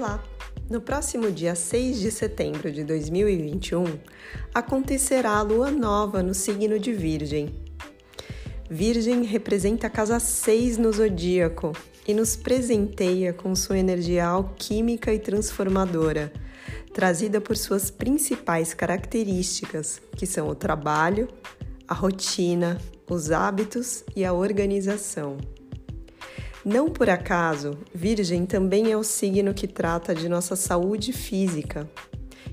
Olá! No próximo dia 6 de setembro de 2021 acontecerá a lua nova no signo de Virgem. Virgem representa a casa 6 no zodíaco e nos presenteia com sua energia alquímica e transformadora, trazida por suas principais características, que são o trabalho, a rotina, os hábitos e a organização. Não por acaso, Virgem também é o signo que trata de nossa saúde física,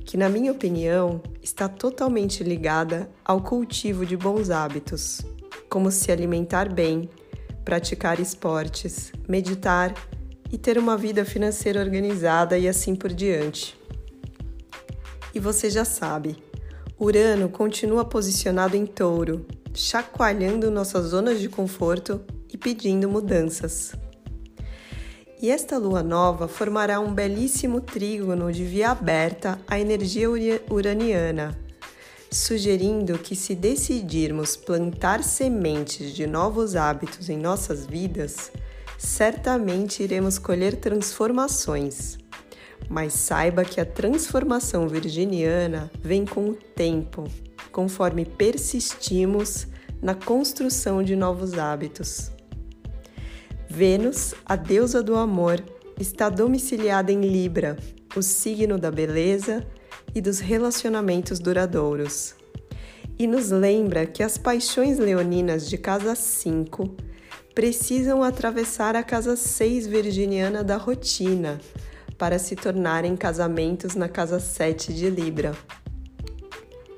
que, na minha opinião, está totalmente ligada ao cultivo de bons hábitos, como se alimentar bem, praticar esportes, meditar e ter uma vida financeira organizada e assim por diante. E você já sabe, Urano continua posicionado em touro, chacoalhando nossas zonas de conforto e pedindo mudanças. E esta lua nova formará um belíssimo trígono de via aberta à energia uraniana, sugerindo que, se decidirmos plantar sementes de novos hábitos em nossas vidas, certamente iremos colher transformações. Mas saiba que a transformação virginiana vem com o tempo, conforme persistimos na construção de novos hábitos. Vênus, a deusa do amor, está domiciliada em Libra, o signo da beleza e dos relacionamentos duradouros. E nos lembra que as paixões leoninas de casa 5 precisam atravessar a casa 6 virginiana da rotina para se tornarem casamentos na casa 7 de Libra.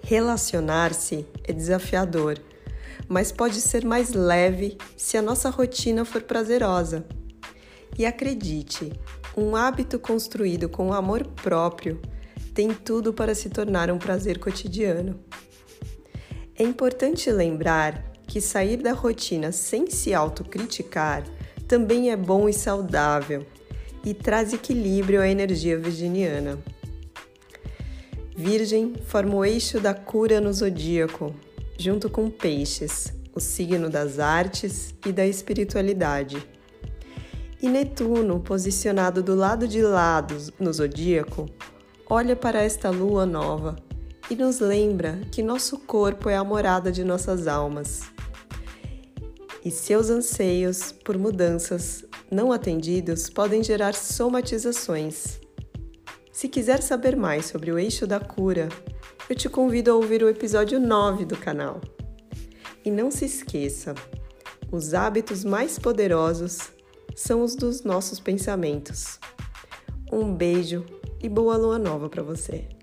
Relacionar-se é desafiador mas pode ser mais leve se a nossa rotina for prazerosa. E acredite, um hábito construído com amor próprio tem tudo para se tornar um prazer cotidiano. É importante lembrar que sair da rotina sem se autocriticar também é bom e saudável e traz equilíbrio à energia virginiana. Virgem forma o eixo da cura no zodíaco, junto com Peixes, o signo das artes e da espiritualidade. E Netuno, posicionado do lado de lá no zodíaco, olha para esta lua nova e nos lembra que nosso corpo é a morada de nossas almas. E seus anseios por mudanças não atendidos podem gerar somatizações. Se quiser saber mais sobre o eixo da cura, eu te convido a ouvir o episódio 9 do canal. E não se esqueça, os hábitos mais poderosos são os dos nossos pensamentos. Um beijo e boa lua nova para você!